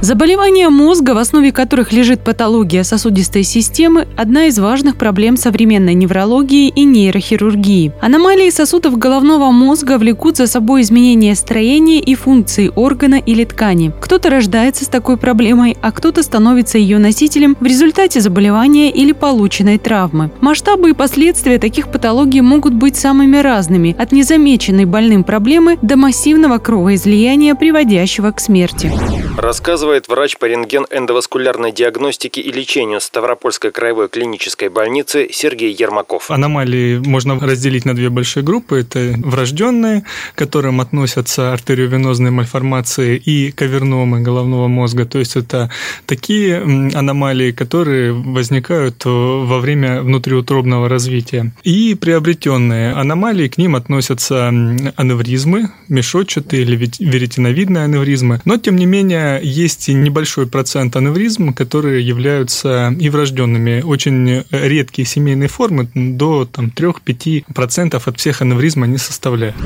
Заболевания мозга, в основе которых лежит патология сосудистой системы, одна из важных проблем современной неврологии и нейрохирургии. Аномалии сосудов головного мозга влекут за собой изменение строения и функции органа или ткани. Кто-то рождается с такой проблемой, а кто-то становится ее носителем в результате заболевания или полученной травмы. Масштабы и последствия таких патологий могут быть самыми разными, от незамеченной больным проблемы до массивного кровоизлияния, приводящего к смерти. Рассказывай рассказывает врач по рентген-эндоваскулярной диагностике и лечению Ставропольской краевой клинической больницы Сергей Ермаков. Аномалии можно разделить на две большие группы. Это врожденные, к которым относятся артериовенозные мальформации и каверномы головного мозга. То есть это такие аномалии, которые возникают во время внутриутробного развития. И приобретенные аномалии, к ним относятся аневризмы, мешочатые или веретиновидные аневризмы. Но, тем не менее, есть есть небольшой процент аневризм, которые являются и врожденными. Очень редкие семейные формы, до там, 3-5% от всех аневризм они составляют.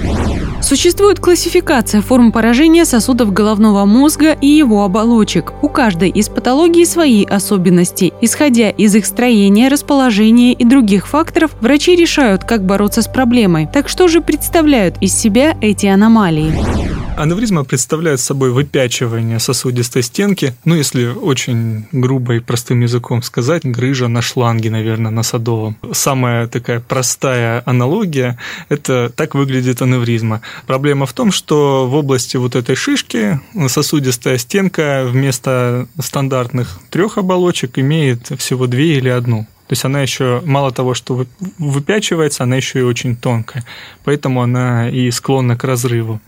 Существует классификация форм поражения сосудов головного мозга и его оболочек. У каждой из патологий свои особенности. Исходя из их строения, расположения и других факторов, врачи решают, как бороться с проблемой. Так что же представляют из себя эти аномалии? Аневризма представляет собой выпячивание сосудистой стенки, ну, если очень грубо и простым языком сказать, грыжа на шланге, наверное, на садовом. Самая такая простая аналогия – это так выглядит аневризма. Проблема в том, что в области вот этой шишки сосудистая стенка вместо стандартных трех оболочек имеет всего две или одну. То есть она еще мало того, что выпячивается, она еще и очень тонкая. Поэтому она и склонна к разрыву.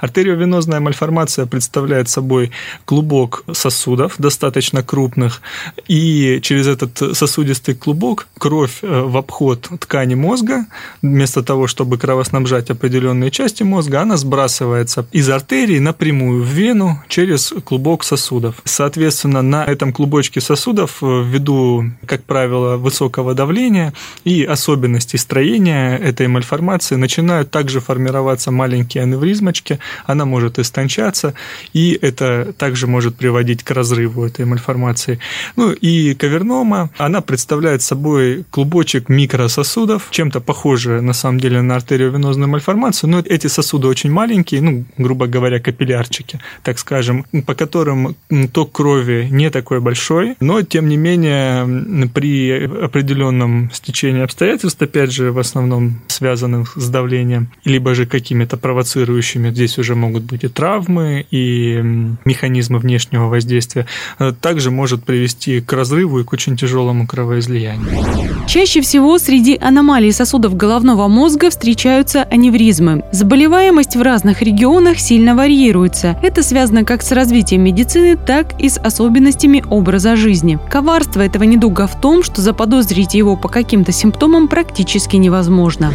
Артериовенозная мальформация представляет собой клубок сосудов, достаточно крупных, и через этот сосудистый клубок кровь э, в обход ткани мозга, вместо того, чтобы кровоснабжать определенные части мозга, она сбрасывается из артерии напрямую в вену через клубок сосудов. Соответственно, на этом клубочке сосудов, э, ввиду, как правило, высокого давления и особенностей строения этой мальформации начинают также формироваться маленькие аневризмочки, она может истончаться, и это также может приводить к разрыву этой мальформации. Ну и кавернома, она представляет собой клубочек микрососудов, чем-то похожие на самом деле на артериовенозную мальформацию, но эти сосуды очень маленькие, ну, грубо говоря, капиллярчики, так скажем, по которым ток крови не такой большой, но тем не менее при определенном стечении обстоятельств, опять же, в основном связанных с давлением, либо же какими-то провоцирующими, здесь уже могут быть и травмы, и механизмы внешнего воздействия, э, также может привести к разрыву и к очень тяжелому кровоизлиянию. Чаще всего среди аномалий сосудов головного мозга встречаются аневризмы. Заболеваемость в разных регионах сильно варьируется. Это связано как с развитием медицины, так и с особенностями образа жизни. Коварство этого недуга в том, что за заподозрить его по каким-то симптомам практически невозможно.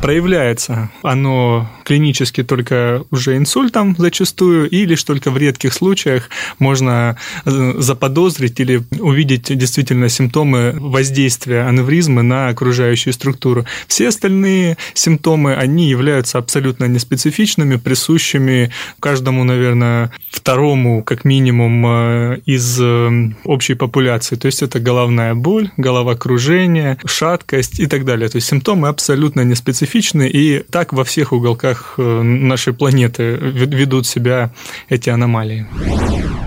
Проявляется оно клинически только уже инсультом зачастую, и лишь только в редких случаях можно э, заподозрить или увидеть действительно симптомы воздействия аневризмы на окружающую структуру. Все остальные симптомы, они являются абсолютно неспецифичными, присущими каждому, наверное, второму, как минимум, э, из э, общей популяции. То есть это головная боль, головокружение, шаткость и так далее. То есть симптомы абсолютно неспецифичны, и так во всех уголках э, нашей планеты ведут себя эти аномалии.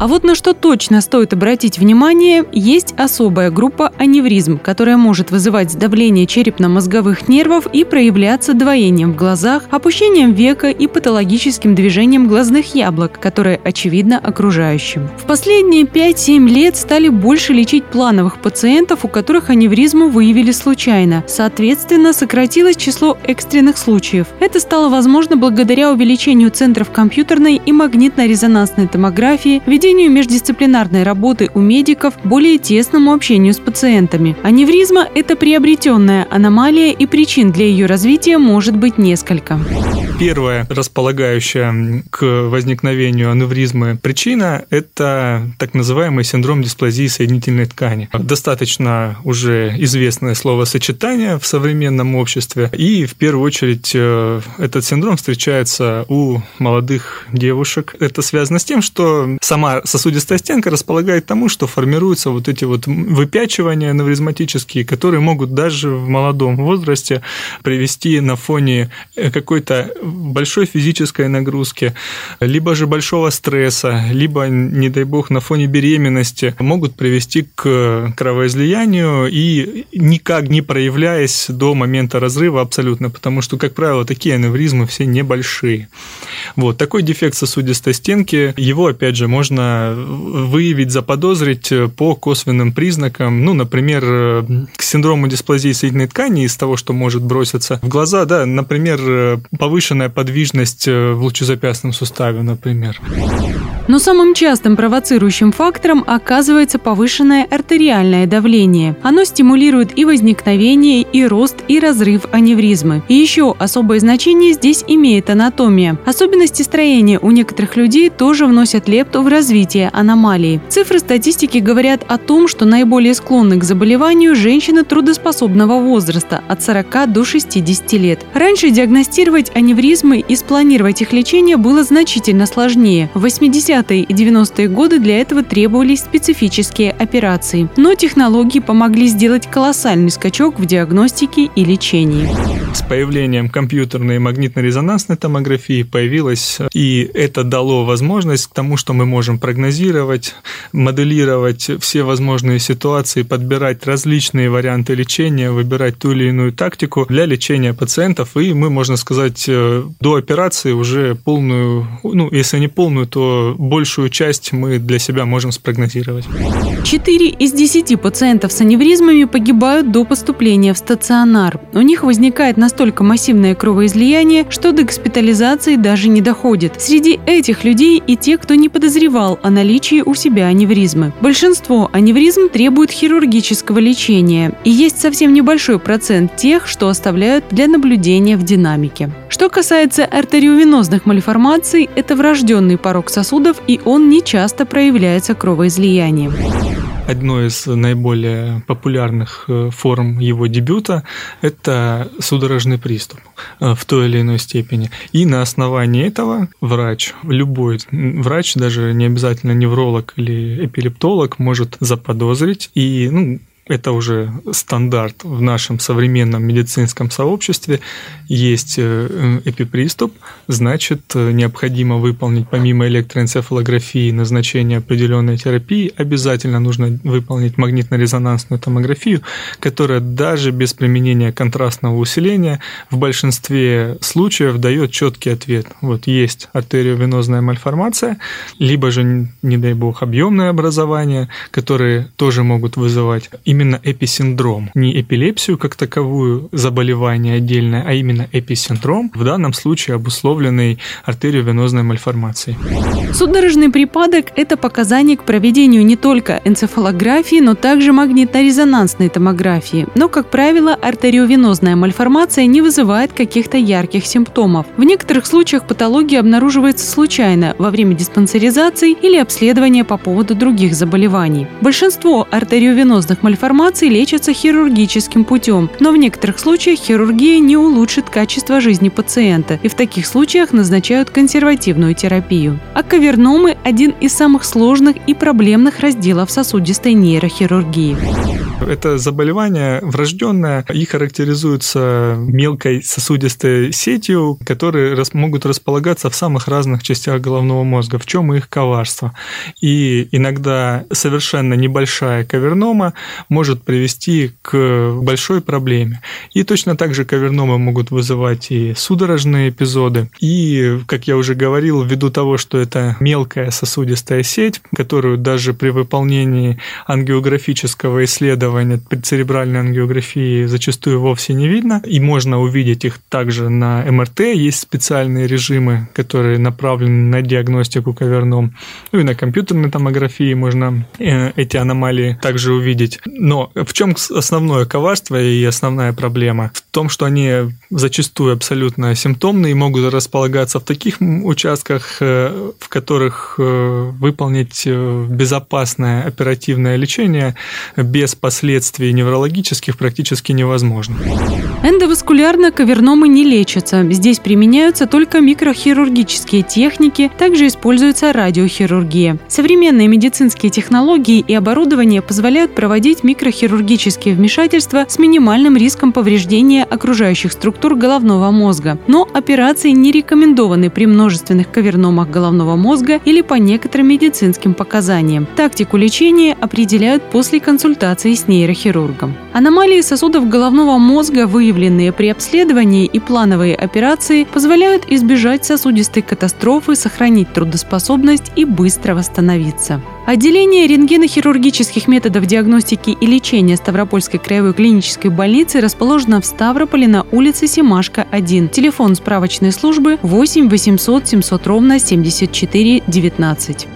А вот на что точно стоит обратить внимание, есть особая группа аневризм, которая может вызывать сдавление черепно-мозговых нервов и проявляться двоением в глазах, опущением века и патологическим движением глазных яблок, которое очевидно окружающим. В последние 5-7 лет стали больше лечить плановых пациентов, у которых аневризму выявили случайно. Соответственно, сократилось число экстренных случаев. Это стало возможно благодаря увеличению центров компьютерной и магнитно-резонансной томографии, введению проведению междисциплинарной работы у медиков, более тесному общению с пациентами. Аневризма – это приобретенная аномалия, и причин для ее развития может быть несколько. Первая располагающая к возникновению аневризмы причина – это так называемый синдром дисплазии соединительной ткани. Достаточно уже известное словосочетание в современном обществе. И в первую очередь э, этот синдром встречается у молодых девушек. Это связано с тем, что сама сосудистая стенка располагает тому, что формируются вот эти вот выпячивания аневризматические, которые могут даже в молодом возрасте привести на фоне какой-то большой физической нагрузки, либо же большого стресса, либо, не дай бог, на фоне беременности, могут привести к кровоизлиянию и никак не проявляясь до момента разрыва абсолютно, потому что, как правило, такие аневризмы все небольшие. Вот такой дефект сосудистой стенки, его, опять же, можно выявить, заподозрить по косвенным признакам, ну, например, к синдрому дисплазии соединительной ткани из того, что может броситься в глаза, да, например, повышенная подвижность в лучезапястном суставе, например. Но самым частым провоцирующим фактором оказывается повышенное артериальное давление. Оно стимулирует и возникновение, и рост, и разрыв аневризмы. И еще особое значение здесь имеет анатомия. Особенности строения у некоторых людей тоже вносят лепту в развитие аномалии. Цифры статистики говорят о том, что наиболее склонны к заболеванию женщины трудоспособного возраста от 40 до 60 лет. Раньше диагностировать аневризмы и спланировать их лечение было значительно сложнее. В 80 80-е и 90-е годы для этого требовались специфические операции. Но технологии помогли сделать колоссальный скачок в диагностике и лечении. С появлением компьютерной магнитно-резонансной томографии появилась, и это дало возможность к тому, что мы можем прогнозировать, моделировать все возможные ситуации, подбирать различные варианты лечения, выбирать ту или иную тактику для лечения пациентов, и мы, можно сказать, э, до операции уже полную, ну, если не полную, то большую часть мы для себя можем спрогнозировать. Четыре из десяти пациентов с аневризмами погибают до поступления в стационар. У них возникает настолько массивное кровоизлияние, что до госпитализации даже не доходит. Среди этих людей и те, кто не подозревал о наличии у себя аневризмы. Большинство аневризм требует хирургического лечения, и есть совсем небольшой процент тех, что оставляют для наблюдения в динамике. Что касается артериовенозных мальформаций, это врожденный порог сосудов, и он не часто проявляется кровоизлиянием. Одной из наиболее популярных э, форм его дебюта – это судорожный приступ э, в той или иной степени. И на основании этого врач, любой врач, даже не обязательно невролог или эпилептолог, может заподозрить и ну, это уже стандарт в нашем современном медицинском сообществе, есть э, эпиприступ, значит, э, необходимо выполнить помимо электроэнцефалографии назначение определенной терапии, обязательно нужно выполнить магнитно-резонансную томографию, которая даже без применения контрастного усиления в большинстве случаев дает четкий ответ. Вот есть артериовенозная мальформация, либо же, не дай бог, объемное образование, которые тоже могут вызывать именно эписиндром. Не эпилепсию как таковую, заболевание отдельное, а именно эписиндром, в данном случае обусловленный артериовенозной мальформацией. Судорожный припадок – это показание к проведению не только энцефалографии, но также магнитно-резонансной томографии. Но, как правило, артериовенозная мальформация не вызывает каких-то ярких симптомов. В некоторых случаях патология обнаруживается случайно во время диспансеризации или обследования по поводу других заболеваний. Большинство артериовенозных мальформаций мальформации лечатся хирургическим путем, но в некоторых случаях хирургия не улучшит качество жизни пациента, и в таких случаях назначают консервативную терапию. А каверномы – один из самых сложных и проблемных разделов сосудистой нейрохирургии. Это заболевание врожденное и характеризуется мелкой сосудистой сетью, которые могут располагаться в самых разных частях головного мозга. В чем их коварство? И иногда совершенно небольшая кавернома может привести к большой проблеме. И точно так же каверномы могут вызывать и судорожные эпизоды. И, как я уже говорил, ввиду того, что это мелкая сосудистая сеть, которую даже при выполнении ангиографического исследования исследования церебральной ангиографии зачастую вовсе не видно, и можно увидеть их также на МРТ. Есть специальные режимы, которые направлены на диагностику каверном. Ну и на компьютерной томографии можно э, эти аномалии также увидеть. Но в чем основное коварство и основная проблема? В том, что они зачастую абсолютно симптомные и могут располагаться в таких участках, э, в которых э, выполнить безопасное оперативное лечение без последствий последствий неврологических практически невозможно. Эндоваскулярно каверномы не лечатся. Здесь применяются только микрохирургические техники, также используется радиохирургия. Современные медицинские технологии и оборудование позволяют проводить микрохирургические вмешательства с минимальным риском повреждения окружающих структур головного мозга. Но операции не рекомендованы при множественных каверномах головного мозга или по некоторым медицинским показаниям. Тактику лечения определяют после консультации с нейрохирургом. Аномалии сосудов головного мозга, выявленные при обследовании и плановые операции, позволяют избежать сосудистой катастрофы, сохранить трудоспособность и быстро восстановиться. Отделение рентгенохирургических методов диагностики и лечения Ставропольской краевой клинической больницы расположено в Ставрополе на улице Семашка, 1. Телефон справочной службы 8 800 700 ровно 74 19.